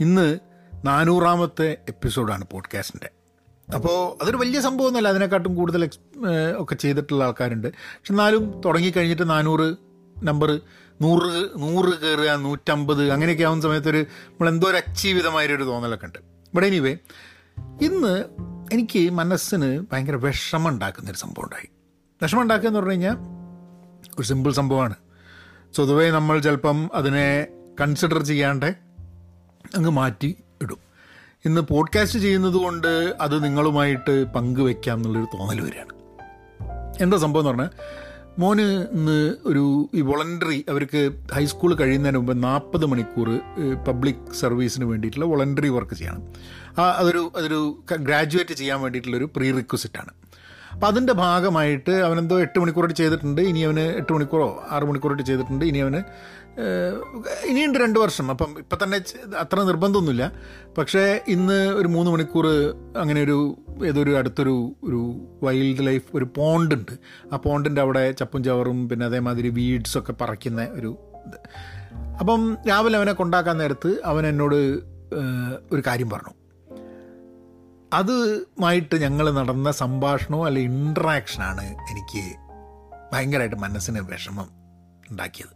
ഇന്ന് നാനൂറാമത്തെ എപ്പിസോഡാണ് പോഡ്കാസ്റ്റിന്റെ അപ്പോൾ അതൊരു വലിയ സംഭവമൊന്നുമല്ല അതിനെക്കാട്ടും കൂടുതൽ എക്സ് ഒക്കെ ചെയ്തിട്ടുള്ള ആൾക്കാരുണ്ട്. പക്ഷെ എന്നാലും തുടങ്ങിക്കഴിഞ്ഞിട്ട് നാനൂറ് നമ്പർ നൂറ് നൂറ് കയറുക നൂറ്റമ്പത് അങ്ങനെയൊക്കെ ആവുന്ന സമയത്ത് ഒരു നമ്മളെന്തോ ഒരു അച്ചീവിതമായൊരു തോന്നലൊക്കെ ഉണ്ട്. ഇവിടെ എനിവേ ഇന്ന് എനിക്ക് മനസ്സിന് ഭയങ്കര വിഷമം ഉണ്ടാക്കുന്നൊരു സംഭവം ഉണ്ടായി വിഷമം ഉണ്ടാക്കുക എന്ന് പറഞ്ഞു കഴിഞ്ഞാൽ ഒരു സിമ്പിൾ സംഭവമാണ്. സ്വതവേ നമ്മൾ ചിലപ്പം അതിനെ കൺസിഡർ ചെയ്യാണ്ട് അങ്ങ് മാറ്റി ഇടും. ഇന്ന് പോഡ്കാസ്റ്റ് ചെയ്യുന്നത് കൊണ്ട് അത് നിങ്ങളുമായിട്ട് പങ്കുവെക്കാം എന്നുള്ളൊരു തോന്നൽ വരികയാണ്. എന്താ സംഭവം എന്ന് പറഞ്ഞാൽ മോന് ഇന്ന് ഒരു ഈ വോളണ്ടറി അവർക്ക് ഹൈസ്കൂൾ കഴിയുന്നതിന് മുമ്പ് നാൽപ്പത് മണിക്കൂർ പബ്ലിക് സർവീസിന് വേണ്ടിയിട്ടുള്ള വോളണ്ടറി വർക്ക് ചെയ്യണം. ആ അതൊരു അതൊരു ഗ്രാജുവേറ്റ് ചെയ്യാൻ വേണ്ടിയിട്ടുള്ളൊരു പ്രീ റിക്വസിറ്റാണ് അപ്പോൾ അതിന്റെ ഭാഗമായിട്ട് അവനെന്തോ എട്ട് മണിക്കൂറായിട്ട് ചെയ്തിട്ടുണ്ട് ഇനി അവന് എട്ട് മണിക്കൂറോ ആറ് മണിക്കൂറായിട്ട് ചെയ്തിട്ടുണ്ട് ഇനി അവന് ഇനിയുണ്ട് രണ്ട് വർഷം. അപ്പം ഇപ്പം തന്നെ അത്ര നിർബന്ധമൊന്നുമില്ല. പക്ഷേ ഇന്ന് ഒരു മൂന്ന് മണിക്കൂർ അങ്ങനെ ഒരു ഏതൊരു അടുത്തൊരു ഒരു വൈൽഡ് ലൈഫ് ഒരു പോണ്ട് ഉണ്ട്. ആ പോണ്ടിന്റെ അവിടെ ചപ്പും ചവറും പിന്നെ അതേമാതിരി വീഡ്സൊക്കെ പറിക്കുന്ന ഒരു ഇത്. അപ്പം രാവിലെ അവനെ കൊണ്ടാക്കാൻ നേരത്ത് അവൻ എന്നോട് ഒരു കാര്യം പറഞ്ഞു. അതുമായിട്ട് ഞങ്ങൾ നടന്ന സംഭാഷണവും അല്ലെ ഇൻട്രാക്ഷനാണ് എനിക്ക് ഭയങ്കരമായിട്ട് മനസ്സിന് വിഷമം ഉണ്ടാക്കിയത്.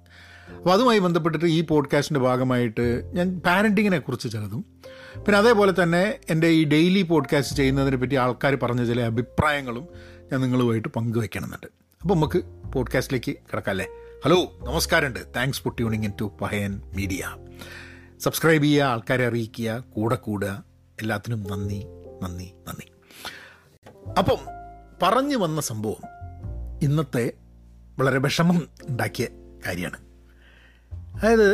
അപ്പോൾ അതുമായി ബന്ധപ്പെട്ടിട്ട് ഈ പോഡ്കാസ്റ്റിന്റെ ഭാഗമായിട്ട് ഞാൻ പാരന്റിങ്ങിനെ കുറിച്ച് ചിലതും. പിന്നെ അതേപോലെ തന്നെ എന്റെ ഈ ഡെയിലി പോഡ്കാസ്റ്റ് ചെയ്യുന്നതിനെ പറ്റി ആൾക്കാർ പറഞ്ഞ ചില അഭിപ്രായങ്ങളും ഞാൻ നിങ്ങളുമായിട്ട് പങ്കുവെക്കണമെന്നുണ്ട്. അപ്പോൾ നമുക്ക് പോഡ്കാസ്റ്റിലേക്ക് കിടക്കാം ഹലോ നമസ്കാരമുണ്ട്. Thanks for tuning in to Pahayan media subscribe ചെയ്യുക ആൾക്കാരെ അറിയിക്കുക കൂടെ കൂടുക. എല്ലാത്തിനും നന്ദി നന്ദി നന്ദി. അപ്പം പറഞ്ഞു വന്ന സംഭവം ഇന്നത്തെ വളരെ വിഷമം ഉണ്ടാക്കിയ കാര്യമാണ്. അതായത്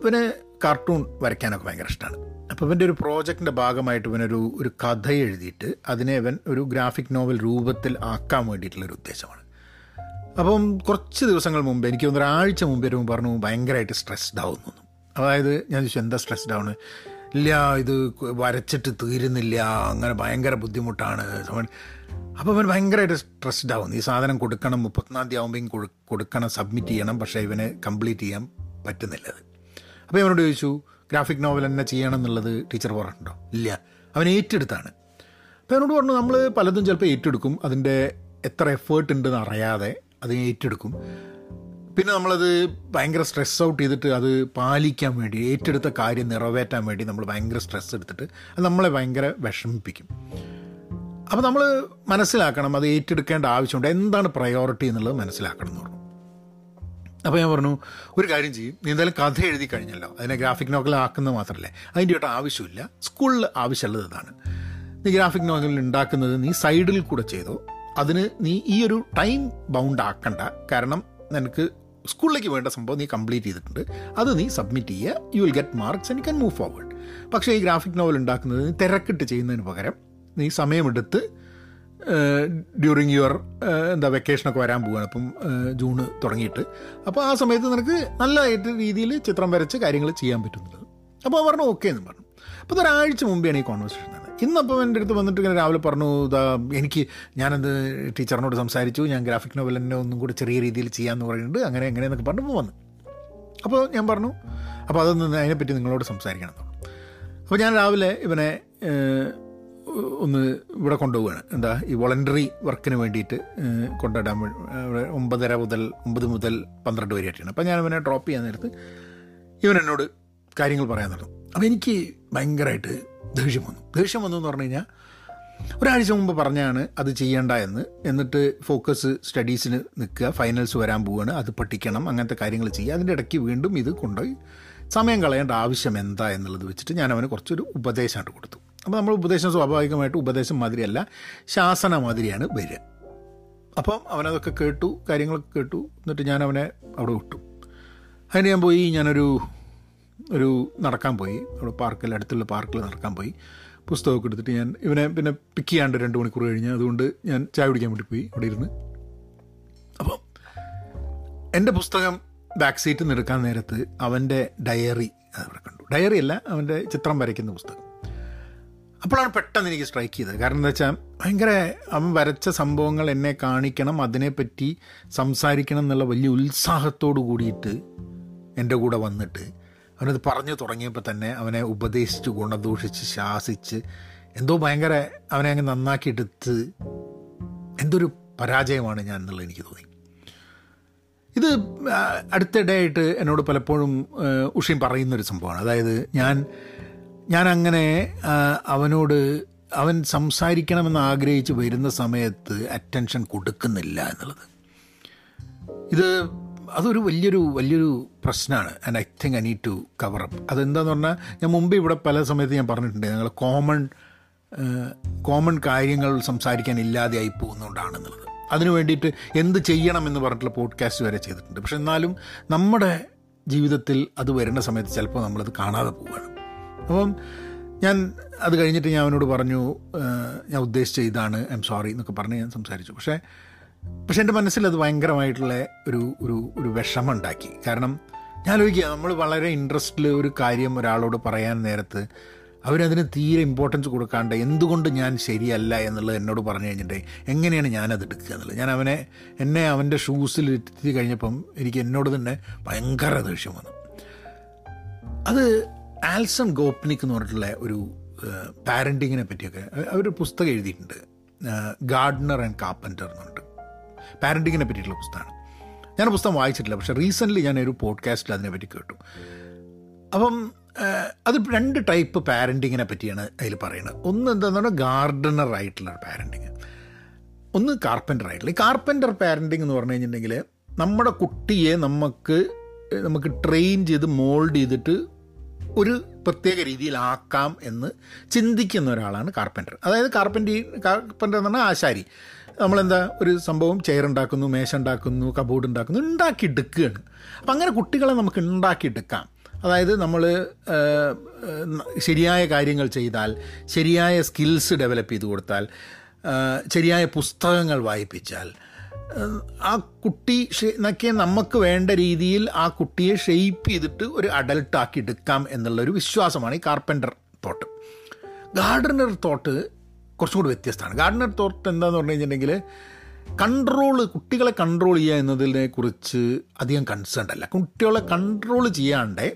ഇവന് കാർട്ടൂൺ വരയ്ക്കാനൊക്കെ ഭയങ്കര ഇഷ്ടമാണ് അപ്പോൾ ഇവന്റെ ഒരു പ്രോജക്റ്റിന്റെ ഭാഗമായിട്ട് ഇവനൊരു ഒരു കഥ എഴുതിയിട്ട് അതിനെ ഇവൻ ഒരു ഗ്രാഫിക് നോവൽ രൂപത്തിൽ ആക്കാൻ വേണ്ടിയിട്ടുള്ളൊരു ഉദ്ദേശമാണ്. അപ്പം കുറച്ച് ദിവസങ്ങൾ മുമ്പ് എനിക്ക് ഒന്നൊരാഴ്ച മുമ്പ് വരുമ്പോൾ പറഞ്ഞു ഭയങ്കരമായിട്ട് സ്ട്രെസ്ഡ് ആവുന്നു. അതായത് ഞാൻ ചോദിച്ചു എന്താ സ്ട്രെസ്ഡ് ആവുന്നത്? ഇല്ല ഇത് വരച്ചിട്ട് തീരുന്നില്ല അങ്ങനെ ഭയങ്കര ബുദ്ധിമുട്ടാണ്. അപ്പോൾ അവൻ ഭയങ്കരമായിട്ട് സ്ട്രെസ്ഡ് ആവുന്നു ഈ സാധനം കൊടുക്കണം മുപ്പത്തൊന്നാം തീയതി ആകുമ്പോഴേക്കും കൊടു കൊടുക്കണം സബ്മിറ്റ് ചെയ്യണം പക്ഷേ ഇവന് കംപ്ലീറ്റ് ചെയ്യാൻ പറ്റുന്നില്ല അത്. അപ്പോൾ ഇവനോട് ചോദിച്ചു ഗ്രാഫിക് നോവൽ തന്നെ ചെയ്യണം എന്നുള്ളത് ടീച്ചർ പറഞ്ഞിട്ടുണ്ടോ? ഇല്ല. അവൻ ഏറ്റെടുത്താണ്. അപ്പോൾ അവനോട് പറഞ്ഞു നമ്മൾ പലതും ചിലപ്പോൾ ഏറ്റെടുക്കും. അതിന്റെ എത്ര എഫേർട്ട് ഉണ്ടെന്ന് അറിയാതെ അതിനെ ഏറ്റെടുക്കും. പിന്നെ നമ്മളത് ഭയങ്കര സ്ട്രെസ് ഔട്ട് ചെയ്തിട്ട് അത് പാലിക്കാൻ വേണ്ടി ഏറ്റെടുത്ത കാര്യം നിറവേറ്റാൻ വേണ്ടി നമ്മൾ ഭയങ്കര സ്ട്രെസ് എടുത്തിട്ട് അത് നമ്മളെ ഭയങ്കര വിഷമിപ്പിക്കും. അപ്പോൾ നമ്മൾ മനസ്സിലാക്കണം അത് ഏറ്റെടുക്കേണ്ട ആവശ്യമുണ്ട്. എന്താണ് പ്രയോറിറ്റി എന്നുള്ളത് മനസ്സിലാക്കണം എന്ന് പറഞ്ഞു. അപ്പോൾ ഞാൻ പറഞ്ഞു ഒരു കാര്യം ചെയ്യും. നീ എന്തായാലും കഥ എഴുതി കഴിഞ്ഞല്ലോ. അതിനെ ഗ്രാഫിക് നോവൽ ആക്കുന്നത് മാത്രമല്ലേ അതിന്റെ ഒട്ട് ആവശ്യമില്ല. സ്കൂളിൽ ആവശ്യമുള്ളത് ഇതാണ്. നീ ഗ്രാഫിക് നോവൽ ഉണ്ടാക്കുന്നത് നീ സൈഡിൽ കൂടെ ചെയ്തോ. അതിന് നീ ഈ ഒരു ടൈം ബൗണ്ട് ആക്കണ്ട. കാരണം നിനക്ക് സ്കൂളിലേക്ക് വേണ്ട സംഭവം നീ കംപ്ലീറ്റ് ചെയ്തിട്ടുണ്ട്. അത് നീ സബ്മിറ്റ് ചെയ്യുക. You will get marks and can move forward പക്ഷേ ഈ ഗ്രാഫിക് നോവൽ ഉണ്ടാക്കുന്നത് നീ തിരക്കിട്ട് ചെയ്യുന്നതിന് പകരം നീ സമയമെടുത്ത് ഡ്യൂറിങ് യുവർ എന്താ വെക്കേഷനൊക്കെ വരാൻ പോവുകയാണ്. അപ്പം ജൂണ് തുടങ്ങിയിട്ട്. അപ്പോൾ ആ സമയത്ത് നിനക്ക് നല്ല രീതിയിൽ ചിത്രം വരച്ച് കാര്യങ്ങൾ ചെയ്യാൻ പറ്റുന്നുള്ളത് അപ്പോൾ പറഞ്ഞു ഓക്കെ എന്ന് പറഞ്ഞു. അപ്പോൾ ഒരാഴ്ച മുമ്പെയാണ് ഈ കോൺവെർസേഷൻ ഇന്നപ്പോൾ എന്റെ അടുത്ത് വന്നിട്ട് ഇങ്ങനെ രാവിലെ പറഞ്ഞു ഇതാ എനിക്ക് ഞാനത് ടീച്ചറിനോട് സംസാരിച്ചു ഞാൻ ഗ്രാഫിക് നോവൽ തന്നെ ഒന്നും കൂടി ചെറിയ രീതിയിൽ ചെയ്യാമെന്ന് പറയുന്നുണ്ട് അങ്ങനെ എങ്ങനെയെന്നൊക്കെ പറഞ്ഞപ്പോൾ വന്നു അപ്പോൾ ഞാൻ പറഞ്ഞു അപ്പോൾ അതൊന്ന് അതിനെപ്പറ്റി നിങ്ങളോട് സംസാരിക്കണം. അപ്പോൾ ഞാൻ രാവിലെ ഇവനെ ഒന്ന് ഇവിടെ കൊണ്ടുപോവുകയാണ് എന്താ ഈ വോളണ്ടറി വർക്കിന് വേണ്ടിയിട്ട് കൊണ്ടുവിടാൻ അവിടെ ഒമ്പതര മുതൽ ഒമ്പത് മുതൽ പന്ത്രണ്ട് വരെയായിട്ടാണ്. അപ്പോൾ ഞാൻ ഇവനെ ഡ്രോപ്പ് ചെയ്യാൻ നേരത്ത് ഇവൻ എന്നോട് കാര്യങ്ങൾ പറയാൻ തുടങ്ങും അപ്പോൾ എനിക്ക് ഭയങ്കരമായിട്ട് ദേഷ്യം വന്നു ദേഷ്യം വന്നു എന്ന് പറഞ്ഞു കഴിഞ്ഞാൽ ഒരാഴ്ച മുമ്പ് പറഞ്ഞാണ് അത് ചെയ്യേണ്ട എന്ന്. എന്നിട്ട് ഫോക്കസ് സ്റ്റഡീസിന് നിൽക്കുക ഫൈനൽസ് വരാൻ പോവുകയാണ് അത് പഠിക്കണം അങ്ങനത്തെ കാര്യങ്ങൾ ചെയ്യുക. അതിന്റെ ഇടയ്ക്ക് വീണ്ടും ഇത് കൊണ്ടുപോയി സമയം കളയേണ്ട ആവശ്യം എന്താ എന്നുള്ളത് വെച്ചിട്ട് ഞാൻ അവന് കുറച്ചൊരു ഉപദേശമായിട്ട് കൊടുത്തു. അപ്പോൾ നമ്മൾ ഉപദേശം സ്വാഭാവികമായിട്ട് ഉപദേശം മാതിരിയല്ല ശാസന മാതിരിയാണ് വരിക. അപ്പം അവനതൊക്കെ കേട്ടു കാര്യങ്ങളൊക്കെ കേട്ടു എന്നിട്ട് ഞാൻ അവനെ അവിടെ വിട്ടു. അതിന് ഞാൻ പോയി ഞാനൊരു ഒരു നടക്കാൻ പോയി. അവിടെ പാർക്കിൽ അടുത്തുള്ള പാർക്കിൽ നടക്കാൻ പോയി. പുസ്തകമൊക്കെ എടുത്തിട്ട് ഞാൻ ഇവനെ പിന്നെ പിക്ക് ചെയ്യാണ്ട് രണ്ട് മണിക്കൂർ കഴിഞ്ഞ് അതുകൊണ്ട് ഞാൻ ചായ കുടിക്കാൻ വേണ്ടി പോയി അവിടെ ഇരുന്ന്. അപ്പം എന്റെ പുസ്തകം ബാക്ക് സീറ്റിൽ നിന്ന് എടുക്കാൻ നേരത്ത് അവന്റെ ഡയറി അവിടെ കണ്ടു. ഡയറി അല്ല അവന്റെ ചിത്രം വരയ്ക്കുന്ന പുസ്തകം. അപ്പോഴാണ് പെട്ടെന്ന് എനിക്ക് സ്ട്രൈക്ക് ചെയ്തത്. കാരണം എന്താ വെച്ചാൽ ഭയങ്കര അവൻ വരച്ച സംഭവങ്ങൾ എന്നെ കാണിക്കണം അതിനെപ്പറ്റി സംസാരിക്കണം എന്നുള്ള വലിയ ഉത്സാഹത്തോടു കൂടിയിട്ട് എന്റെ കൂടെ വന്നിട്ട് അവനത് പറഞ്ഞു തുടങ്ങിയപ്പോൾ തന്നെ അവനെ ഉപദേശിച്ച് ഗുണദൂഷിച്ച് ശാസിച്ച് എന്തോ ഭയങ്കര അവനെ അങ്ങ് നന്നാക്കിയെടുത്ത് എന്തൊരു പരാജയമാണ് ഞാൻ എന്നുള്ളത് എനിക്ക് തോന്നി. ഇത് അടുത്തിടെയായിട്ട് എന്നോട് പലപ്പോഴും ഉഷയും പറയുന്നൊരു സംഭവമാണ്. അതായത് ഞാൻ ഞാൻ അങ്ങനെ അവനോട് അവൻ സംസാരിക്കണമെന്ന് ആഗ്രഹിച്ച് വരുന്ന സമയത്ത് അറ്റൻഷൻ കൊടുക്കുന്നില്ല എന്നുള്ളത്. ഇത് അതൊരു വലിയൊരു വലിയൊരു പ്രശ്നമാണ്. And I think I need to cover up അതെന്താന്ന് പറഞ്ഞാൽ ഞാൻ മുമ്പ് ഇവിടെ പല സമയത്ത് ഞാൻ പറഞ്ഞിട്ടുണ്ട് ഞങ്ങൾ കോമൺ കോമൺ കാര്യങ്ങൾ സംസാരിക്കാൻ ഇല്ലാതെയായി പോകുന്നതുകൊണ്ടാണെന്നുള്ളത് അതിനു വേണ്ടിയിട്ട് എന്ത് ചെയ്യണം എന്ന് പറഞ്ഞിട്ടുള്ള പോഡ്കാസ്റ്റ് വരെ ചെയ്തിട്ടുണ്ട്. പക്ഷെ എന്നാലും നമ്മുടെ ജീവിതത്തിൽ അത് വരുന്ന സമയത്ത് ചിലപ്പോൾ നമ്മളത് കാണാതെ പോവുകയാണ്. അപ്പം ഞാൻ അത് കഴിഞ്ഞിട്ട് ഞാൻ അവനോട് പറഞ്ഞു ഞാൻ ഉദ്ദേശിച്ച ഇതാണ് ഐ എം സോറി എന്നൊക്കെ പറഞ്ഞ് ഞാൻ സംസാരിച്ചു. പക്ഷേ പക്ഷെ എന്റെ മനസ്സിൽ അത് ഭയങ്കരമായിട്ടുള്ള ഒരു ഒരു ഒരു വിഷമം ഉണ്ടാക്കി കാരണം ഞാൻ ആലോചിക്കുക നമ്മൾ വളരെ ഇൻട്രസ്റ്റിൽ ഒരു കാര്യം ഒരാളോട് പറയാൻ നേരത്ത് അവരതിന് തീരെ ഇമ്പോർട്ടൻസ് കൊടുക്കാണ്ട് എന്തുകൊണ്ട് ഞാൻ ശരിയല്ല എന്നുള്ളത് എന്നോട് പറഞ്ഞു കഴിഞ്ഞിട്ടുണ്ടെങ്കിൽ എങ്ങനെയാണ് ഞാനത് എടുക്കുക എന്നുള്ളത്. ഞാൻ അവനെ എന്നെ അവന്റെ ഷൂസിൽ എത്തി കഴിഞ്ഞപ്പം എനിക്ക് എന്നോട് തന്നെ ഭയങ്കര ദേഷ്യം വന്നു. അത് ആൽസൺ ഗോപ്നിക് എന്ന് പറഞ്ഞിട്ടുള്ള ഒരു പാരന്റിങ്ങിനെ പറ്റിയൊക്കെ അവർ പുസ്തകം എഴുതിയിട്ടുണ്ട്. ഗാർഡനർ ആൻഡ് കാപ്പന്റർ എന്ന് പറഞ്ഞിട്ട്. പാരന്റിങ്ങിനെ പറ്റിയിട്ടുള്ള പുസ്തകമാണ്. ഞാൻ പുസ്തകം വായിച്ചിട്ടില്ല പക്ഷേ റീസെന്റ്ലി ഞാൻ ഒരു പോഡ്കാസ്റ്റിൽ അതിനെപ്പറ്റി കേട്ടു. അപ്പം അത് രണ്ട് ടൈപ്പ് പാരന്റിങ്ങിനെ പറ്റിയാണ് അതിൽ പറയുന്നത്. ഒന്ന് എന്താണെന്ന് പറഞ്ഞാൽ ഗാർഡനർ ആയിട്ടുള്ള പാരന്റിങ് ഒന്ന് കാർപ്പന്റർ ആയിട്ടുള്ള. ഈ കാർപ്പന്റർ പാരന്റിങ് എന്ന് പറഞ്ഞു കഴിഞ്ഞിട്ടുണ്ടെങ്കിൽ നമ്മുടെ കുട്ടിയെ നമുക്ക് നമുക്ക് ട്രെയിൻ ചെയ്ത് മോൾഡ് ചെയ്തിട്ട് ഒരു പ്രത്യേക രീതിയിലാക്കാം എന്ന് ചിന്തിക്കുന്ന ഒരാളാണ് കാർപ്പന്റർ. അതായത് കാർപ്പന്റി കാർപ്പന്റർ എന്ന് പറഞ്ഞാൽ ആശാരി. നമ്മളെന്താ ഒരു സംഭവം ചെയർ ഉണ്ടാക്കുന്നു മേശ ഉണ്ടാക്കുന്നു കബോർഡ് ഉണ്ടാക്കുന്നു ഉണ്ടാക്കി എടുക്കുകയാണ് അപ്പം അങ്ങനെ കുട്ടികളെ നമുക്ക് ഉണ്ടാക്കി എടുക്കാം അതായത് നമ്മൾ ശരിയായ കാര്യങ്ങൾ ചെയ്താൽ ശരിയായ സ്കിൽസ് ഡെവലപ്പ് ചെയ്ത് കൊടുത്താൽ ശരിയായ പുസ്തകങ്ങൾ വായിപ്പിച്ചാൽ ആ കുട്ടി എന്നൊക്കെ നമുക്ക് വേണ്ട രീതിയിൽ ആ കുട്ടിയെ ഷെയ്പ്പ് ചെയ്തിട്ട് ഒരു അഡൽട്ടാക്കി എടുക്കാം എന്നുള്ളൊരു വിശ്വാസമാണ് ഈ കാർപ്പന്റർ തോട്ട് ഗാർഡനർ തോട്ട് കുറച്ചും കൂടി വ്യത്യസ്തമാണ്. ഗാർഡനർ തോട്ട് എന്താന്ന് പറഞ്ഞു കഴിഞ്ഞിട്ടുണ്ടെങ്കിൽ കൺട്രോൾ കുട്ടികളെ കൺട്രോൾ ചെയ്യുക എന്നതിനെ കുറിച്ച് അധികം കൺസേൺ അല്ല. കുട്ടികളെ കൺട്രോൾ ചെയ്യാണ്ടേ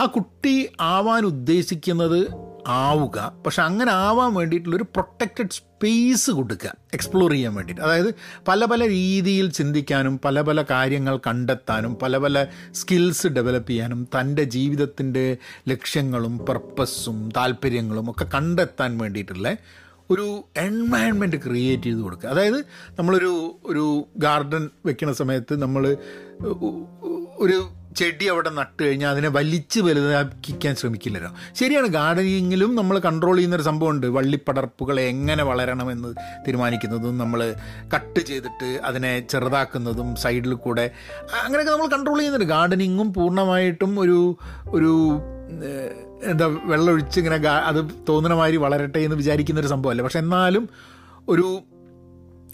ആ കുട്ടി ആവാൻ ഉദ്ദേശിക്കുന്നത് ആവുക. പക്ഷെ അങ്ങനെ ആവാൻ വേണ്ടിയിട്ടുള്ളൊരു പ്രൊട്ടക്റ്റഡ് സ്പേസ് കൊടുക്കുക. എക്സ്പ്ലോർ ചെയ്യാൻ വേണ്ടിയിട്ട്. അതായത് പല പല രീതിയിൽ ചിന്തിക്കാനും പല പല കാര്യങ്ങൾ കണ്ടെത്താനും പല പല സ്കിൽസ് ഡെവലപ്പ് ചെയ്യാനും തന്റെ ജീവിതത്തിന്റെ ലക്ഷ്യങ്ങളും പർപ്പസും താല്പര്യങ്ങളും ഒക്കെ കണ്ടെത്താൻ വേണ്ടിയിട്ടുള്ള ഒരു എൻവയൺമെന്റ് ക്രിയേറ്റ് ചെയ്ത് കൊടുക്കുക. അതായത് നമ്മളൊരു ഒരു ഗാർഡൻ വെക്കുന്ന സമയത്ത് നമ്മൾ ഒരു ചെടി അവിടെ നട്ട് കഴിഞ്ഞാൽ അതിനെ വലിച്ച് വലുതാക്കിക്കാൻ ശ്രമിക്കില്ലല്ലോ. ശരിയാണ് ഗാർഡനിങ്ങിലും നമ്മൾ കൺട്രോൾ ചെയ്യുന്നൊരു സംഭവമുണ്ട്. വള്ളിപ്പടർപ്പുകൾ എങ്ങനെ വളരണമെന്ന് തീരുമാനിക്കുന്നതും നമ്മൾ കട്ട് ചെയ്തിട്ട് അതിനെ ചെറുതാക്കുന്നതും സൈഡിൽ കൂടെ അങ്ങനെയൊക്കെ നമ്മൾ കൺട്രോൾ ചെയ്യുന്നുണ്ട്. ഗാർഡനിങ്ങും പൂർണമായിട്ടും ഒരു ഒരു എന്താ വെള്ളമൊഴിച്ച് ഇങ്ങനെ അത് തോന്നുന്ന മാതിരി വളരട്ടെ എന്ന് വിചാരിക്കുന്നൊരു സംഭവമല്ല. പക്ഷെ എന്നാലും ഒരു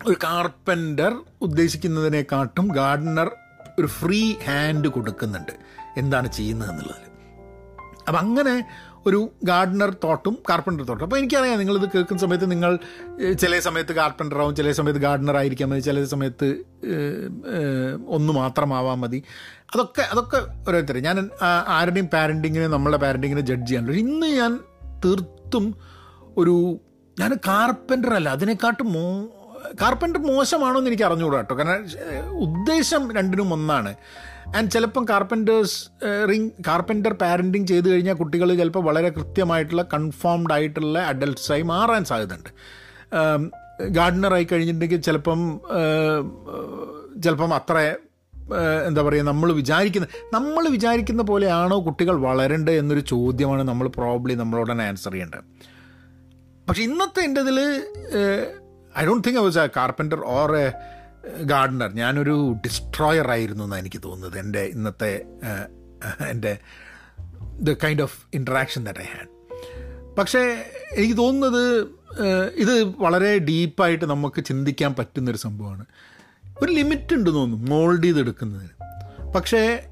ഒരു കാർപ്പന്റർ ഉദ്ദേശിക്കുന്നതിനെക്കാട്ടും ഗാർഡനർ ഒരു ഫ്രീ ഹാൻഡ് കൊടുക്കുന്നുണ്ട്. എന്താണ് ചെയ്യുന്നത് എന്നുള്ളതിൽ അപ്പം അങ്ങനെ ഒരു ഗാർഡനർ തോട്ടും കാർപ്പന്റർ തോട്ടും. അപ്പോൾ എനിക്കറിയാം നിങ്ങളിത് കേൾക്കുന്ന സമയത്ത് നിങ്ങൾ ചില സമയത്ത് കാർപ്പന്റർ ആവും ചില സമയത്ത് ഗാർഡനർ ആയിരിക്കാം മതി ചില സമയത്ത് ഒന്ന് മാത്രമാവാൻ മതി. അതൊക്കെ അതൊക്കെ ഓരോരുത്തർ ഞാൻ ആരുടെയും പാരന്റിങ്ങിനെ നമ്മളുടെ പാരന്റിങ്ങിനെ ജഡ്ജ് ചെയ്യാനുള്ള ഇന്ന് ഞാൻ തീർത്തും ഒരു ഞാൻ കാർപ്പന്റർ അല്ല അതിനെക്കാട്ടും മോ കാർപ്പന്റർ മോശമാണോ എന്ന് എനിക്ക് അറിഞ്ഞുകൂടാ കേട്ടോ. കാരണം ഉദ്ദേശം രണ്ടിനും ഒന്നാണ്. ആൻഡ് ചിലപ്പം കാർപ്പന്റേഴ്സ് റിങ് കാർപ്പന്റർ പാരന്റിങ് ചെയ്ത് കഴിഞ്ഞാൽ കുട്ടികൾ ചിലപ്പോൾ വളരെ കൃത്യമായിട്ടുള്ള കൺഫേംഡ് ആയിട്ടുള്ള അഡൽട്ട്സായി മാറാൻ സാധ്യതയുണ്ട്. ഗാർഡനറായി കഴിഞ്ഞിട്ടുണ്ടെങ്കിൽ ചിലപ്പം ചിലപ്പം അത്ര എന്താ പറയുക നമ്മൾ വിചാരിക്കുന്ന നമ്മൾ വിചാരിക്കുന്ന പോലെയാണോ കുട്ടികൾ വളരേണ്ടത് എന്നൊരു ചോദ്യമാണ് നമ്മൾ പ്രോബ്ലി നമ്മളോടനെ ആൻസർ ചെയ്യേണ്ടത്. പക്ഷെ ഇന്നത്തെ എന്റെ ഇതിൽ I don't think I was a carpenter or a gardener ഞാനൊരു ഡിസ്ട്രോയർ ആയിരുന്നു എന്നാണ് എനിക്ക് തോന്നുന്നത്. എന്റെ ഇന്നത്തെ എന്റെ the kind of interaction that I had പക്ഷേ എനിക്ക് തോന്നുന്നത് ഇത് വളരെ ഡീപ്പായിട്ട് നമുക്ക് ചിന്തിക്കാൻ പറ്റുന്നൊരു സംഭവമാണ്. ഒരു ലിമിറ്റ് ഉണ്ട് തോന്നുന്നു മോൾഡ് ചെയ്തെടുക്കുന്നതിന്. പക്ഷേ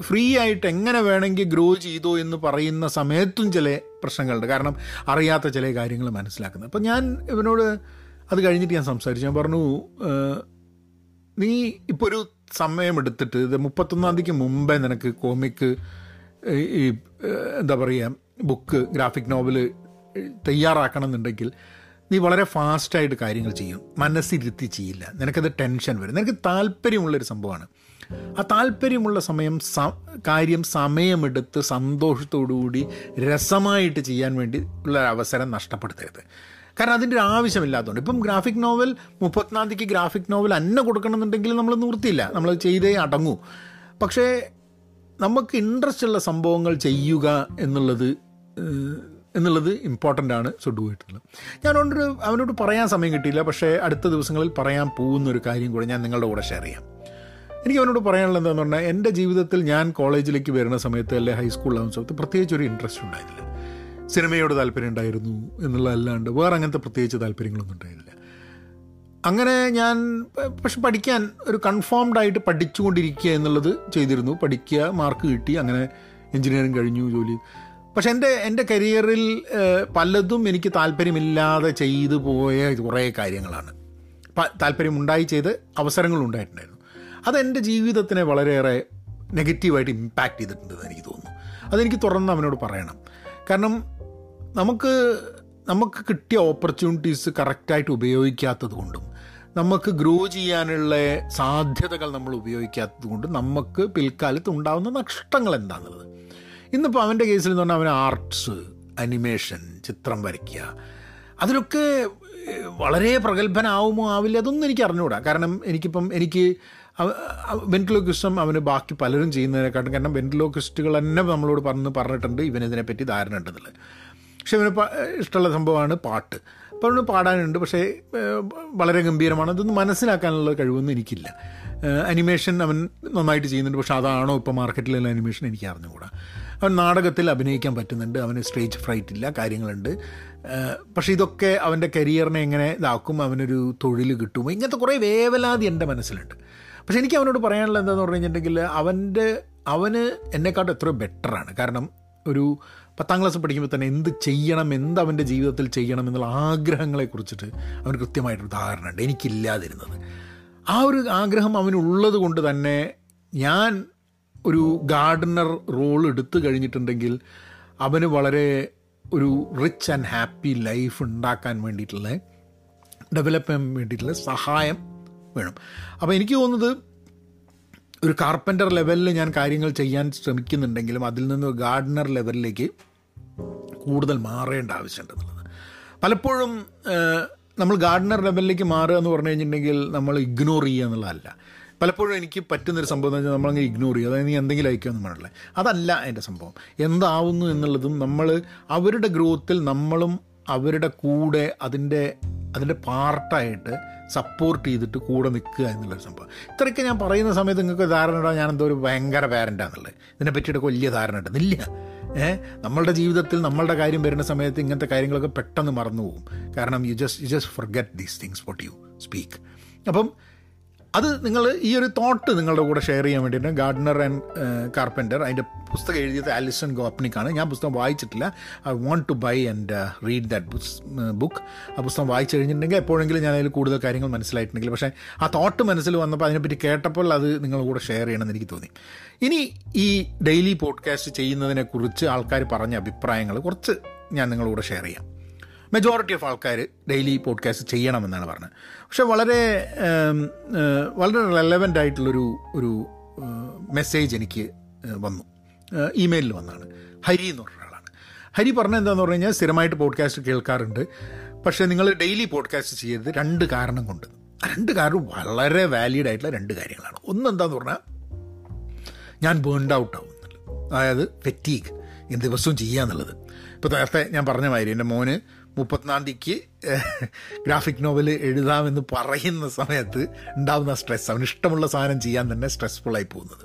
ഫ്രീ ആയിട്ട് എങ്ങനെ വേണമെങ്കിൽ ഗ്രോ ചെയ്തോ എന്ന് പറയുന്ന സമയത്തും ചില പ്രശ്നങ്ങളുണ്ട്. കാരണം അറിയാത്ത ചില കാര്യങ്ങൾ മനസ്സിലാക്കുന്നത്. അപ്പം ഞാൻ ഇവനോട് അത് കഴിഞ്ഞിട്ട് ഞാൻ സംസാരിച്ചു. ഞാൻ പറഞ്ഞു നീ ഇപ്പോൾ ഒരു സമയമെടുത്തിട്ട് ഇത് മുപ്പത്തൊന്നാം തീയതിക്ക് മുമ്പേ നിനക്ക് കോമിക്ക് ഈ എന്താ പറയുക ബുക്ക് ഗ്രാഫിക് നോവൽ തയ്യാറാക്കണം എന്നുണ്ടെങ്കിൽ നീ വളരെ ഫാസ്റ്റായിട്ട് കാര്യങ്ങൾ ചെയ്യും. മനസ്സിരുത്തി ചെയ്യില്ല. നിനക്കത് ടെൻഷൻ വരും. നിനക്ക് താല്പര്യമുള്ളൊരു സംഭവമാണ്. ആ താല്പര്യമുള്ള സമയം കാര്യം സമയമെടുത്ത് സന്തോഷത്തോടുകൂടി രസമായിട്ട് ചെയ്യാൻ വേണ്ടി ഉള്ള അവസരം നഷ്ടപ്പെടുത്തരുത്. കാരണം അതിന്റെ ഒരു ആവശ്യമില്ലാത്തതുകൊണ്ട്. ഇപ്പം ഗ്രാഫിക് നോവൽ മുപ്പത്തിനാം തീയതിക്ക് ഗ്രാഫിക് നോവൽ അന്നെ കൊടുക്കണമെന്നുണ്ടെങ്കിൽ നമ്മൾ നിർത്തിയില്ല. നമ്മൾ ചെയ്തേ അടങ്ങൂ. പക്ഷേ നമുക്ക് ഇൻട്രസ്റ്റ് ഉള്ള സംഭവങ്ങൾ ചെയ്യുക എന്നുള്ളത് എന്നുള്ളത് ഇമ്പോർട്ടന്റ് ആണ് സോ ഡു ഇറ്റ് അവനോട് പറയാൻ സമയം കിട്ടിയില്ല പക്ഷേ അടുത്ത ദിവസങ്ങളിൽ പറയാൻ പോകുന്ന ഒരു കാര്യം കൂടെ ഞാൻ നിങ്ങളുടെ കൂടെ ഷെയർ ചെയ്യാം. എനിക്ക് അവനോട് പറയാനുള്ളത് എന്താണെന്ന് പറഞ്ഞാൽ എന്റെ ജീവിതത്തിൽ ഞാൻ കോളേജിലേക്ക് വരുന്ന സമയത്ത് അല്ലെ ഹൈസ്കൂളിലാവുന്ന സമയത്ത് പ്രത്യേകിച്ച് ഒരു ഇൻട്രസ്റ്റ് ഉണ്ടായിരുന്നില്ല. സിനിമയോട് താല്പര്യം ഉണ്ടായിരുന്നു എന്നുള്ളതല്ലാണ്ട് വേറെ അങ്ങനത്തെ പ്രത്യേകിച്ച് താല്പര്യങ്ങളൊന്നും ഉണ്ടായിരുന്നില്ല. അങ്ങനെ ഞാൻ പക്ഷെ പഠിക്കാൻ ഒരു കൺഫേംഡ് ആയിട്ട് പഠിച്ചുകൊണ്ടിരിക്കുക എന്നുള്ളത് ചെയ്തിരുന്നു. പഠിക്കുക മാർക്ക് കിട്ടി അങ്ങനെ എഞ്ചിനീയറിങ് കഴിഞ്ഞു ജോലി. പക്ഷെ എന്റെ എന്റെ കരിയറിൽ പലതും എനിക്ക് താല്പര്യമില്ലാതെ ചെയ്തു പോയ കുറേ കാര്യങ്ങളാണ്. താല്പര്യമുണ്ടായി ചെയ്ത് അവസരങ്ങളുണ്ടായിട്ടുണ്ടായിരുന്നു. അതെന്റെ ജീവിതത്തിനെ വളരെയേറെ നെഗറ്റീവായിട്ട് ഇമ്പാക്റ്റ് ചെയ്തിട്ടുണ്ടെന്ന് എനിക്ക് തോന്നുന്നു. അതെനിക്ക് തുറന്ന് അവനോട് പറയണം. കാരണം നമുക്ക് നമുക്ക് കിട്ടിയ ഓപ്പർച്യൂണിറ്റീസ് കറക്റ്റായിട്ട് ഉപയോഗിക്കാത്തത് കൊണ്ടും നമുക്ക് ഗ്രോ ചെയ്യാനുള്ള സാധ്യതകൾ നമ്മൾ ഉപയോഗിക്കാത്തത് കൊണ്ടും നമുക്ക് പിൽക്കാലത്ത് ഉണ്ടാകുന്ന നഷ്ടങ്ങൾ എന്താണെന്നുള്ളത് ഇന്നിപ്പോൾ അവന്റെ കേസിൽ എന്ന് പറഞ്ഞാൽ അവൻ ആർട്സ് അനിമേഷൻ ചിത്രം വരയ്ക്കുക. അതിലൊക്കെ വളരെ പ്രഗത്ഭനാവുമോ ആവില്ല അതൊന്നും എനിക്ക് അറിഞ്ഞുകൂടാ. കാരണം എനിക്കിപ്പം എനിക്ക് വെന്റിലോക്കിസ്റ്റം അവന് ബാക്കി പലരും ചെയ്യുന്നതിനെക്കാട്ടും കാരണം വെന്റിലോക്കിസ്റ്റുകൾ തന്നെ നമ്മളോട് പറഞ്ഞ് പറഞ്ഞിട്ടുണ്ട് ഇവനിതിനെപ്പറ്റി ധാരണ ഉണ്ടെന്നുള്ളത്. പക്ഷെ ഇവന് ഇഷ്ടമുള്ള സംഭവമാണ് പാട്ട്. അപ്പോൾ അവന് പാടാനുണ്ട് പക്ഷേ വളരെ ഗംഭീരമാണ്. അതൊന്നും മനസ്സിലാക്കാനുള്ള കഴിവൊന്നും എനിക്കില്ല. അനിമേഷൻ അവൻ നന്നായിട്ട് ചെയ്യുന്നുണ്ട് പക്ഷേ അതാണോ ഇപ്പോൾ മാർക്കറ്റിലുള്ള അനിമേഷൻ എനിക്ക് അറിഞ്ഞുകൂടാ. അവൻ നാടകത്തിൽ അഭിനയിക്കാൻ പറ്റുന്നുണ്ട്. അവന് സ്റ്റേജ് ഫ്രൈറ്റ് ഇല്ല കാര്യങ്ങളുണ്ട്. പക്ഷേ ഇതൊക്കെ അവന്റെ കരിയറിനെ എങ്ങനെ ഇതാക്കും അവനൊരു തൊഴിൽ കിട്ടുമോ ഇങ്ങനത്തെ കുറേ വേവലാതി എന്റെ മനസ്സിലുണ്ട്. പക്ഷെ എനിക്ക് അവനോട് പറയാനുള്ളത് എന്താണെന്ന് പറഞ്ഞു കഴിഞ്ഞിട്ടുണ്ടെങ്കിൽ അവന്റെ അവന് എന്നെക്കാട്ടും എത്രയോ ബെറ്ററാണ് കാരണം ഒരു പത്താം ക്ലാസ് പഠിക്കുമ്പോൾ തന്നെ എന്ത് ചെയ്യണം എന്ത് അവന്റെ ജീവിതത്തിൽ ചെയ്യണം എന്നുള്ള ആഗ്രഹങ്ങളെ കുറിച്ചിട്ട് അവന് കൃത്യമായിട്ടൊരു ധാരണ ഉണ്ട് എനിക്കില്ലാതിരുന്നത്. ആ ഒരു ആഗ്രഹം അവനുള്ളത് കൊണ്ട് തന്നെ ഞാൻ ഒരു ഗാർഡനർ റോൾ എടുത്തു കഴിഞ്ഞിട്ടുണ്ടെങ്കിൽ അവന് വളരെ ഒരു റിച്ച് ആൻഡ് ഹാപ്പി ലൈഫ് ഉണ്ടാക്കാൻ വേണ്ടിയിട്ടുള്ള ഡെവലപ്പ് ചെയ്യാൻ വേണ്ടിയിട്ടുള്ള സഹായം വേണം. അപ്പോൾ എനിക്ക് തോന്നുന്നത് ഒരു കാർപ്പന്റർ ലെവലിൽ ഞാൻ കാര്യങ്ങൾ ചെയ്യാൻ ശ്രമിക്കുന്നുണ്ടെങ്കിലും അതിൽ നിന്ന് ഗാർഡനർ ലെവലിലേക്ക് കൂടുതൽ മാറേണ്ട ആവശ്യമുണ്ടെന്നുള്ളത് പലപ്പോഴും നമ്മൾ ഗാർഡനർ ലെവലിലേക്ക് മാറുക എന്ന് പറഞ്ഞു കഴിഞ്ഞിട്ടുണ്ടെങ്കിൽ നമ്മൾ ഇഗ്നോർ ചെയ്യുക എന്നുള്ളതല്ല. പലപ്പോഴും എനിക്ക് പറ്റുന്നൊരു സംഭവം എന്ന് വെച്ചാൽ നമ്മളങ്ങ് ഇഗ്നോർ ചെയ്യുക അതായത് നീ എന്തെങ്കിലും അയക്കുമെന്ന് പറഞ്ഞില്ലേ അതല്ല എന്റെ സംഭവം. എന്താവുന്നു എന്നുള്ളതും നമ്മൾ അവരുടെ ഗ്രോത്തിൽ നമ്മളും അവരുടെ കൂടെ അതിന്റെ അതിന്റെ പാർട്ടായിട്ട് സപ്പോർട്ട് ചെയ്തിട്ട് കൂടെ നിൽക്കുക എന്നുള്ളൊരു സംഭവം. ഇത്രയൊക്കെ ഞാൻ പറയുന്ന സമയത്ത് നിങ്ങൾക്ക് ധാരണ ഇടാൻ ഞാൻ എന്തോ ഒരു ഭയങ്കര പാരന്റാന്നുള്ളത് ഇതിനെ പറ്റിയിട്ടൊക്കെ വലിയ ധാരണ ഉണ്ടെന്നില്ല ഏഹ് നമ്മളുടെ ജീവിതത്തിൽ നമ്മളുടെ കാര്യം വരുന്ന സമയത്ത് ഇങ്ങനത്തെ കാര്യങ്ങളൊക്കെ പെട്ടെന്ന് മറന്നു പോകും. കാരണം you just you just forget these things what you speak അപ്പം അത് നിങ്ങൾ ഈ ഒരു തോട്ട് നിങ്ങളുടെ കൂടെ ഷെയർ ചെയ്യാൻ വേണ്ടിയിട്ട് ഗാർഡനർ ആൻഡ് കാർപ്പന്റർ അതിന്റെ പുസ്തകം എഴുതിയത് ആലിസൺ ഗോപ്നിക്കാണ് ഞാൻ പുസ്തകം വായിച്ചിട്ടില്ല. I want to buy and read that book ആ പുസ്തകം വായിച്ചു കഴിഞ്ഞിട്ടുണ്ടെങ്കിൽ എപ്പോഴെങ്കിലും ഞാൻ അതിൽ കൂടുതൽ കാര്യങ്ങൾ മനസ്സിലായിട്ടുണ്ടെങ്കിൽ. പക്ഷേ ആ തോട്ട് മനസ്സിൽ വന്നപ്പോൾ അതിനെപ്പറ്റി കേട്ടപ്പോൾ അത് നിങ്ങളുടെ കൂടെ ഷെയർ ചെയ്യണമെന്ന് എനിക്ക് തോന്നി. ഇനി ഈ ഡെയിലി പോഡ്കാസ്റ്റ് ചെയ്യുന്നതിനെക്കുറിച്ച് ആൾക്കാർ പറഞ്ഞ അഭിപ്രായങ്ങൾ കുറച്ച് ഞാൻ നിങ്ങളുടെ കൂടെ ഷെയർ ചെയ്യാം. മെജോറിറ്റി ഓഫ് ആൾക്കാർ ഡെയിലി പോഡ്കാസ്റ്റ് ചെയ്യണമെന്നാണ് പറഞ്ഞത്. പക്ഷെ വളരെ വളരെ റെലവന്റ് ആയിട്ടുള്ളൊരു ഒരു മെസ്സേജ് എനിക്ക് വന്നു. ഇമെയിലിൽ വന്നാണ്. ഹരി എന്ന് പറഞ്ഞ ഒരാളാണ്. ഹരി പറഞ്ഞ എന്താണെന്ന് പറഞ്ഞു കഴിഞ്ഞാൽ സ്ഥിരമായിട്ട് പോഡ്കാസ്റ്റ് കേൾക്കാറുണ്ട്. പക്ഷേ നിങ്ങൾ ഡെയിലി പോഡ്കാസ്റ്റ് ചെയ്യരുത് രണ്ട് കാരണം കൊണ്ട്. രണ്ട് കാരണം വളരെ വാലിഡ് ആയിട്ടുള്ള രണ്ട് കാര്യങ്ങളാണ്. ഒന്ന് എന്താന്ന് പറഞ്ഞാൽ ഞാൻ ബേൺഡ് ഔട്ട് ആവും അതായത് ഫെറ്റീഗ് ഈ ദിവസവും ചെയ്യുക എന്നുള്ളത് ഇപ്പോൾ നേരത്തെ ഞാൻ പറഞ്ഞ മാതിരി എന്റെ മോന് മുപ്പത്തിനാം തീയതിക്ക് ഗ്രാഫിക് നോവൽ എഴുതാമെന്ന് പറയുന്ന സമയത്ത് ഉണ്ടാകുന്ന സ്ട്രെസ് അവന് ഇഷ്ടമുള്ള സാധനം ചെയ്യാൻ തന്നെ സ്ട്രെസ്ഫുള്ളായി പോകുന്നത്.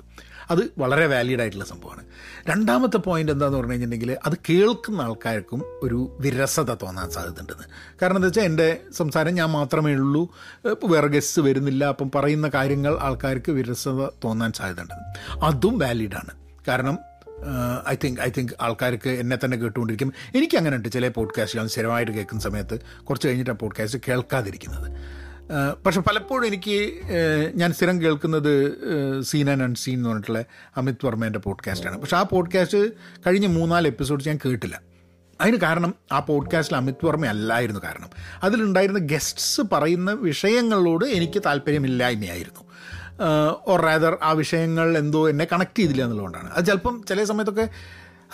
അത് വളരെ വാലിഡ് ആയിട്ടുള്ള സംഭവമാണ്. രണ്ടാമത്തെ പോയിന്റ് എന്താന്ന് പറഞ്ഞു കഴിഞ്ഞിട്ടുണ്ടെങ്കിൽ അത് കേൾക്കുന്ന ആൾക്കാർക്കും ഒരു വിരസത തോന്നാൻ സാധ്യതയുണ്ടെന്ന്. കാരണം എന്താ വെച്ചാൽ എന്റെ സംസാരം ഞാൻ മാത്രമേ ഉള്ളൂ. വേറെ ഗസ്റ്റ് വരുന്നില്ല. അപ്പം പറയുന്ന കാര്യങ്ങൾ ആൾക്കാർക്ക് വിരസത തോന്നാൻ സാധ്യതയുണ്ട്. അതും വാലിഡാണ് കാരണം ഐ തിങ്ക് ഐ തിങ്ക് ആൾക്കാർക്ക് എന്നെ തന്നെ കേട്ടുകൊണ്ടിരിക്കും. എനിക്ക് അങ്ങനെ ഉണ്ട്. ചില പോഡ്കാസ്റ്റുകൾ സ്ഥിരമായിട്ട് കേൾക്കുന്ന സമയത്ത് കുറച്ച് കഴിഞ്ഞിട്ട് ആ പോഡ്കാസ്റ്റ് കേൾക്കാതിരിക്കുന്നത് പക്ഷെ പലപ്പോഴും എനിക്ക് ഞാൻ സ്ഥിരം കേൾക്കുന്നത് സീൻ ആൻഡ് അൺസീൻ എന്ന് പറഞ്ഞിട്ടുള്ള അമിത് വർമ്മേന്റെ പോഡ്കാസ്റ്റാണ് പക്ഷെ ആ പോഡ്കാസ്റ്റ് കഴിഞ്ഞ മൂന്നാൽ എപ്പിസോഡ്സ് ഞാൻ കേട്ടില്ല. അതിന് കാരണം ആ പോഡ്കാസ്റ്റിൽ അമിത് വർമ്മ അല്ലായിരുന്നു കാരണം. അതിലുണ്ടായിരുന്ന ഗസ്റ്റ്സ് പറയുന്ന വിഷയങ്ങളോട് എനിക്ക് താല്പര്യമില്ലായ്മയായിരുന്നു. ഓർ റാദർ ആ വിഷയങ്ങൾ എന്തോ എന്നെ കണക്ട് ചെയ്തില്ല എന്നുള്ളതുകൊണ്ടാണ്. അത് ചിലപ്പം ചില സമയത്തൊക്കെ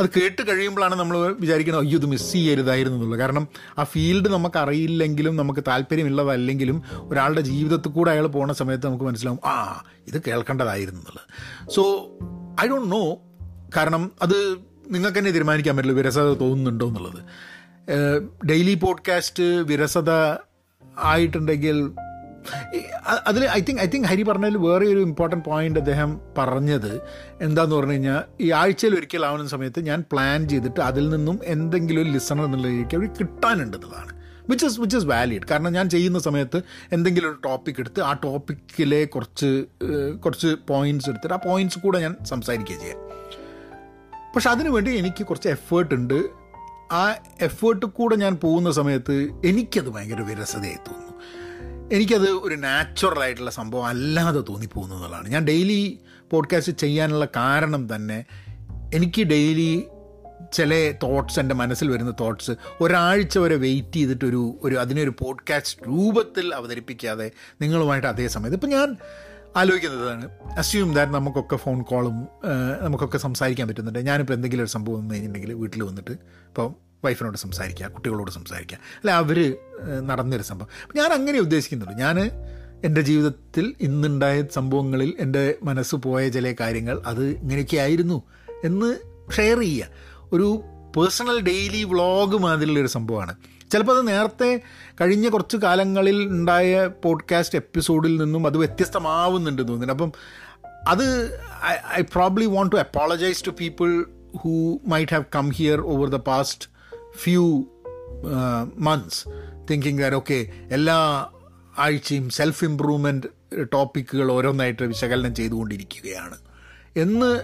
അത് കേട്ട് കഴിയുമ്പോഴാണ് നമ്മൾ വിചാരിക്കുന്നത് അയ്യോ ഇത് മിസ് ചെയ്യരുതായിരുന്നു എന്നുള്ളത്. കാരണം ആ ഫീൽഡ് നമുക്ക് അറിയില്ലെങ്കിലും നമുക്ക് താല്പര്യമുള്ളതല്ലെങ്കിലും ഒരാളുടെ ജീവിതത്തിൽ കൂടെ അയാൾ പോണ സമയത്ത് നമുക്ക് മനസ്സിലാവും ആ ഇത് കേൾക്കേണ്ടതായിരുന്നു എന്നുള്ളത്. സോ ഐ ഡോണ്ട് നോ കാരണം അത് നിങ്ങൾക്ക് തന്നെ തീരുമാനിക്കാൻ പറ്റില്ല വിരസത തോന്നുന്നുണ്ടോ എന്നുള്ളത്. ഡെയിലി പോഡ്കാസ്റ്റ് വിരസത ആയിട്ടുണ്ടെങ്കിൽ അതിൽ I think I think Hari പറഞ്ഞതിൽ വേറെ ഒരു ഇമ്പോർട്ടന്റ് പോയിന്റ് അദ്ദേഹം പറഞ്ഞത് എന്താന്ന് പറഞ്ഞു കഴിഞ്ഞാൽ ഈ ആഴ്ചയിൽ ഒരിക്കലാവുന്ന സമയത്ത് ഞാൻ പ്ലാൻ ചെയ്തിട്ട് അതിൽ നിന്നും എന്തെങ്കിലും ഒരു ലിസണർ എന്നുള്ള രീതിക്ക് അവർ കിട്ടാനുണ്ടെന്നതാണ് which is which is valid കാരണം ഞാൻ ചെയ്യുന്ന സമയത്ത് എന്തെങ്കിലും ഒരു ടോപ്പിക് എടുത്ത് ആ ടോപ്പിക്കിലെ കുറച്ച് കുറച്ച് പോയിന്റ്സ് എടുത്തിട്ട് ആ പോയിന്റ്സ് കൂടെ ഞാൻ സംസാരിക്കുക ചെയ്യാം. പക്ഷെ അതിനു വേണ്ടി എനിക്ക് കുറച്ച് എഫേർട്ട് ഉണ്ട്. ആ എഫേർട്ട് കൂടെ ഞാൻ പോകുന്ന സമയത്ത് എനിക്കത് ഭയങ്കര വിരസതയായി തോന്നുന്നു. എനിക്കത് ഒരു നാച്ചുറൽ ആയിട്ടുള്ള സംഭവം അല്ലാതെ തോന്നിപ്പോകുന്നു എന്നുള്ളതാണ്. ഞാൻ ഡെയിലി പോഡ്കാസ്റ്റ് ചെയ്യാനുള്ള കാരണം തന്നെ എനിക്ക് ഡെയിലി ചില തോട്ട്സ് എന്റെ മനസ്സിൽ വരുന്ന തോട്ട്സ് ഒരാഴ്ച വരെ വെയിറ്റ് ചെയ്തിട്ടൊരു ഒരു അതിനൊരു പോഡ്കാസ്റ്റ് രൂപത്തിൽ അവതരിപ്പിക്കാതെ നിങ്ങളുമായിട്ട് അതേ സമയത്ത് ഇപ്പം ഞാൻ ആലോചിക്കുന്നതാണ്. അസ്യൂം ദാറ്റ് നമുക്കൊക്കെ ഫോൺ കോളും നമുക്കൊക്കെ സംസാരിക്കാൻ പറ്റുന്നുണ്ട്. ഞാനിപ്പോൾ എന്തെങ്കിലും ഒരു സംഭവം വന്നു കഴിഞ്ഞിട്ടുണ്ടെങ്കിൽ വീട്ടിൽ വന്നിട്ട് ഇപ്പോൾ വൈഫിനോട് സംസാരിക്കുക കുട്ടികളോട് സംസാരിക്കുക. അല്ല അവർ നടന്നൊരു സംഭവം. ഞാൻ അങ്ങനെ ഉദ്ദേശിക്കുന്നുള്ളൂ ഞാൻ എന്റെ ജീവിതത്തിൽ ഇന്നുണ്ടായ സംഭവങ്ങളിൽ എന്റെ മനസ്സ് പോയ ചില കാര്യങ്ങൾ അത് ഇങ്ങനെയൊക്കെ ആയിരുന്നു എന്ന് ഷെയർ ചെയ്യുക. ഒരു പേഴ്സണൽ ഡെയിലി വ്ളോഗ് മാതിരിയുള്ളൊരു സംഭവമാണ്. ചിലപ്പോൾ അത് നേരത്തെ കഴിഞ്ഞ കുറച്ച് കാലങ്ങളിൽ ഉണ്ടായ പോഡ്കാസ്റ്റ് എപ്പിസോഡിൽ നിന്നും അത് വ്യത്യസ്തമാവുന്നുണ്ട് തോന്നുന്നു അപ്പം അത് I probably want to apologise to people who might have come here over the past few months thinking that okay എല്ലാ ആഴ്ചയും സെൽഫ് ഇമ്പ്രൂവ്മെന്റ് ടോപ്പിക്കുകൾ ഓരോന്നായിട്ട് വിശകലനം ചെയ്തുകൊണ്ടിരിക്കുകയാണ്. എന്ന്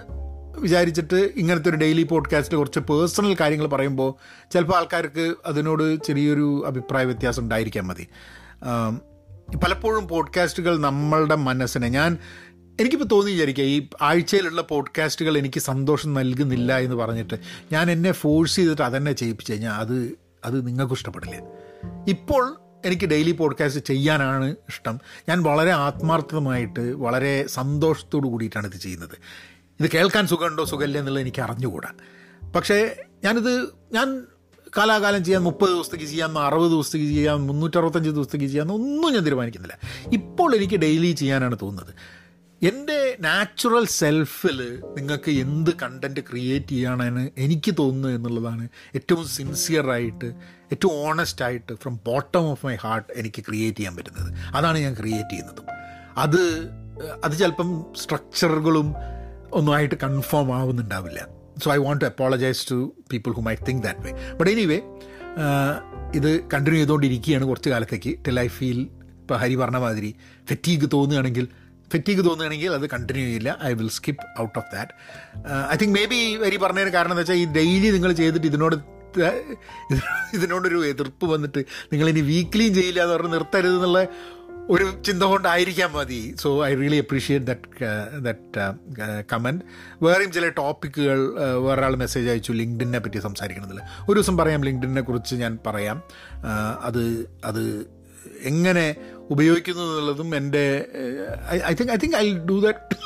വിചാരിച്ചിട്ട് ഇങ്ങനത്തെ ഒരു ഡെയിലി പോഡ്കാസ്റ്റിൽ കുറച്ച് പേഴ്സണൽ കാര്യങ്ങൾ പറയുമ്പോൾ ചിലപ്പോൾ ആൾക്കാർക്ക് അതിനോട് ചെറിയൊരു അഭിപ്രായ വ്യത്യാസം ഉണ്ടായിരിക്കാൻ മതി. പലപ്പോഴും പോഡ്കാസ്റ്റുകൾ നമ്മളുടെ മനസ്സിനെ ഞാൻ എനിക്കിപ്പോൾ തോന്നി വിചാരിക്കുക ഈ ആഴ്ചയിലുള്ള പോഡ്കാസ്റ്റുകൾ എനിക്ക് സന്തോഷം നൽകുന്നില്ല എന്ന് പറഞ്ഞിട്ട് ഞാൻ എന്നെ ഫോഴ്സ് ചെയ്തിട്ട് അതെന്നെ ചെയ്യിപ്പിച്ചു കഴിഞ്ഞാൽ അത് അത് നിങ്ങൾക്ക് ഇഷ്ടപ്പെടില്ല? ഇപ്പോൾ എനിക്ക് ഡെയിലി പോഡ്കാസ്റ്റ് ചെയ്യാനാണ് ഇഷ്ടം. ഞാൻ വളരെ ആത്മാർത്ഥമായിട്ട് വളരെ സന്തോഷത്തോടു കൂടിയിട്ടാണ് ഇത് ചെയ്യുന്നത്. ഇത് കേൾക്കാൻ സുഖമുണ്ടോ സുഖമില്ല എന്നുള്ളത് എനിക്ക് അറിഞ്ഞുകൂടാ. പക്ഷേ ഞാനിത് ഞാൻ കാലാകാലം ചെയ്യാൻ മുപ്പത് ദിവസത്തേക്ക് ചെയ്യാം അറുപത് ദിവസത്തേക്ക് ചെയ്യാം മുന്നൂറ്ററുപത്തഞ്ച് ദിവസത്തേക്ക് ചെയ്യാം ഒന്നും ഞാൻ തീരുമാനിക്കുന്നില്ല. ഇപ്പോൾ എനിക്ക് ഡെയിലി ചെയ്യാനാണ് തോന്നുന്നത്. എന്റെ നാച്ചുറൽ സെൽഫിൽ നിങ്ങൾക്ക് എന്ത് കണ്ടന്റ് ക്രിയേറ്റ് ചെയ്യാനാണ് എനിക്ക് തോന്നുന്നു എന്നുള്ളതാണ് ഏറ്റവും സിൻസിയറായിട്ട് ഏറ്റവും ഓണസ്റ്റായിട്ട് from bottom of my heart എനിക്ക് ക്രിയേറ്റ് ചെയ്യാൻ പറ്റുന്നത്. അതാണ് ഞാൻ ക്രിയേറ്റ് ചെയ്യുന്നതും. അത് അത് ചിലപ്പം സ്ട്രക്ചറുകളും ഒന്നുമായിട്ട് confirm ആവുന്നുണ്ടാവില്ല. So I want to apologise to people who my think that way but anyway ഇത് കണ്ടിന്യൂ ചെയ്തുകൊണ്ടിരിക്കുകയാണ് കുറച്ച് കാലത്തേക്ക്. ടിൽ ഐ ഫീൽ ഇപ്പോൾ ഹരി പറഞ്ഞ മാതിരി ഫെറ്റീഗ് തോന്നുകയാണെങ്കിൽ ഫെറ്റീഗ് തോന്നുകയാണെങ്കിൽ അത് കണ്ടിന്യൂ ചെയ്യില്ല. I will skip out of that I think maybe വരി പറഞ്ഞതിന് കാരണം എന്ന് വെച്ചാൽ ഈ ഡെയിലി നിങ്ങൾ ചെയ്തിട്ട് ഇതിനോട് ഇതിനോടൊരു എതിർപ്പ് വന്നിട്ട് നിങ്ങളിനി വീക്ക്ലിയും ചെയ്യില്ല എന്ന് പറഞ്ഞ് നിർത്തരുത് എന്നുള്ള ഒരു ചിന്ത കൊണ്ടായിരിക്കാം മതി. So I really appreciate that that comment വേറെയും ചില ടോപ്പിക്കുകൾ വേറൊരാൾ മെസ്സേജ് അയച്ചു ലിങ്ക്ഡിനെ പറ്റി സംസാരിക്കണമെന്നില്ല. ഒരു ദിവസം പറയാം ലിങ്ക്ഡിനെ കുറിച്ച് ഞാൻ പറയാം. അത് അത് എങ്ങനെ ഉപയോഗിക്കുന്നു എന്നുള്ളതും എന്റെ I think I think I do that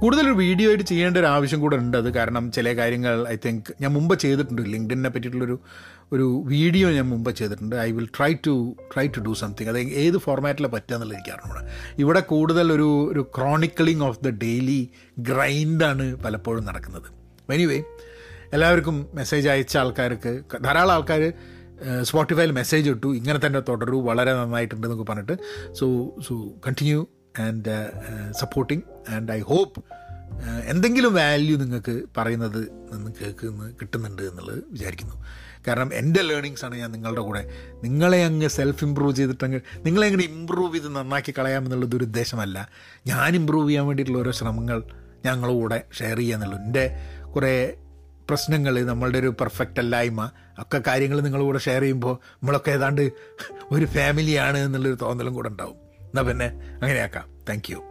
കൂടുതലൊരു video ആയിട്ട് ചെയ്യേണ്ട ഒരു ആവശ്യം കൂടെ ഉണ്ട് അത് കാരണം ചില കാര്യങ്ങൾ ഐ തിങ്ക് ഞാൻ മുമ്പ് ചെയ്തിട്ടുണ്ട്. ലിങ്ക്ഡിനെ പറ്റിയിട്ടുള്ളൊരു ഒരു വീഡിയോ ഞാൻ മുമ്പ് ചെയ്തിട്ടുണ്ട്. I will try to try to do something അത് ഏത് ഫോർമാറ്റിലാണ് പറ്റുക എന്നുള്ളത് എനിക്ക് അറിഞ്ഞൂടെ ഇവിടെ കൂടുതൽ ഒരു ഒരു ക്രോണിക്കളിങ് ഓഫ് ദ ഡെയിലി ഗ്രൈൻഡാണ് പലപ്പോഴും നടക്കുന്നത്. എനിവേ എല്ലാവർക്കും മെസ്സേജ് അയച്ച ആൾക്കാർക്ക് ധാരാളം ആൾക്കാർ സ്പോട്ടിഫൈയിൽ മെസ്സേജ് ഇട്ടു. ഇങ്ങനെ തന്നെ തുടരൂ വളരെ നന്നായിട്ടുണ്ട് എന്നൊക്കെ പറഞ്ഞിട്ട്. So so continue and supporting and I hope എന്തെങ്കിലും വാല്യൂ നിങ്ങൾക്ക് പറയുന്നത് നിന്ന് കേൾക്കുന്ന കിട്ടുന്നുണ്ട് എന്നുള്ളത് വിചാരിക്കുന്നു. കാരണം എന്റെ ലേണിങ്സ് ആണ് ഞാൻ നിങ്ങളുടെ കൂടെ. നിങ്ങളെ അങ്ങ് സെൽഫ് ഇമ്പ്രൂവ് ചെയ്തിട്ടങ്ങ് നിങ്ങളെ അങ്ങനെ ഇമ്പ്രൂവ് ചെയ്ത് നന്നാക്കി കളയാമെന്നുള്ളത് ഒരു ഉദ്ദേശമല്ല. ഞാൻ ഇമ്പ്രൂവ് ചെയ്യാൻ വേണ്ടിയിട്ടുള്ള ഓരോ ശ്രമങ്ങൾ ഞങ്ങളുടെ കൂടെ ഷെയർ ചെയ്യുക എന്നുള്ളൂ. എന്റെ കുറേ പ്രശ്നങ്ങൾ നമ്മളുടെ ഒരു പെർഫെക്റ്റ് അല്ലായ്മ ഒക്കെ കാര്യങ്ങൾ നിങ്ങളുടെ ഷെയർ ചെയ്യുമ്പോൾ നമ്മളൊക്കെ ഏതാണ്ട് ഒരു ഫാമിലിയാണ് എന്നുള്ളൊരു തോന്നലും കൂടെ ഉണ്ടാവും. എന്നാൽ പിന്നെ അങ്ങനെയാക്കാം. Thank you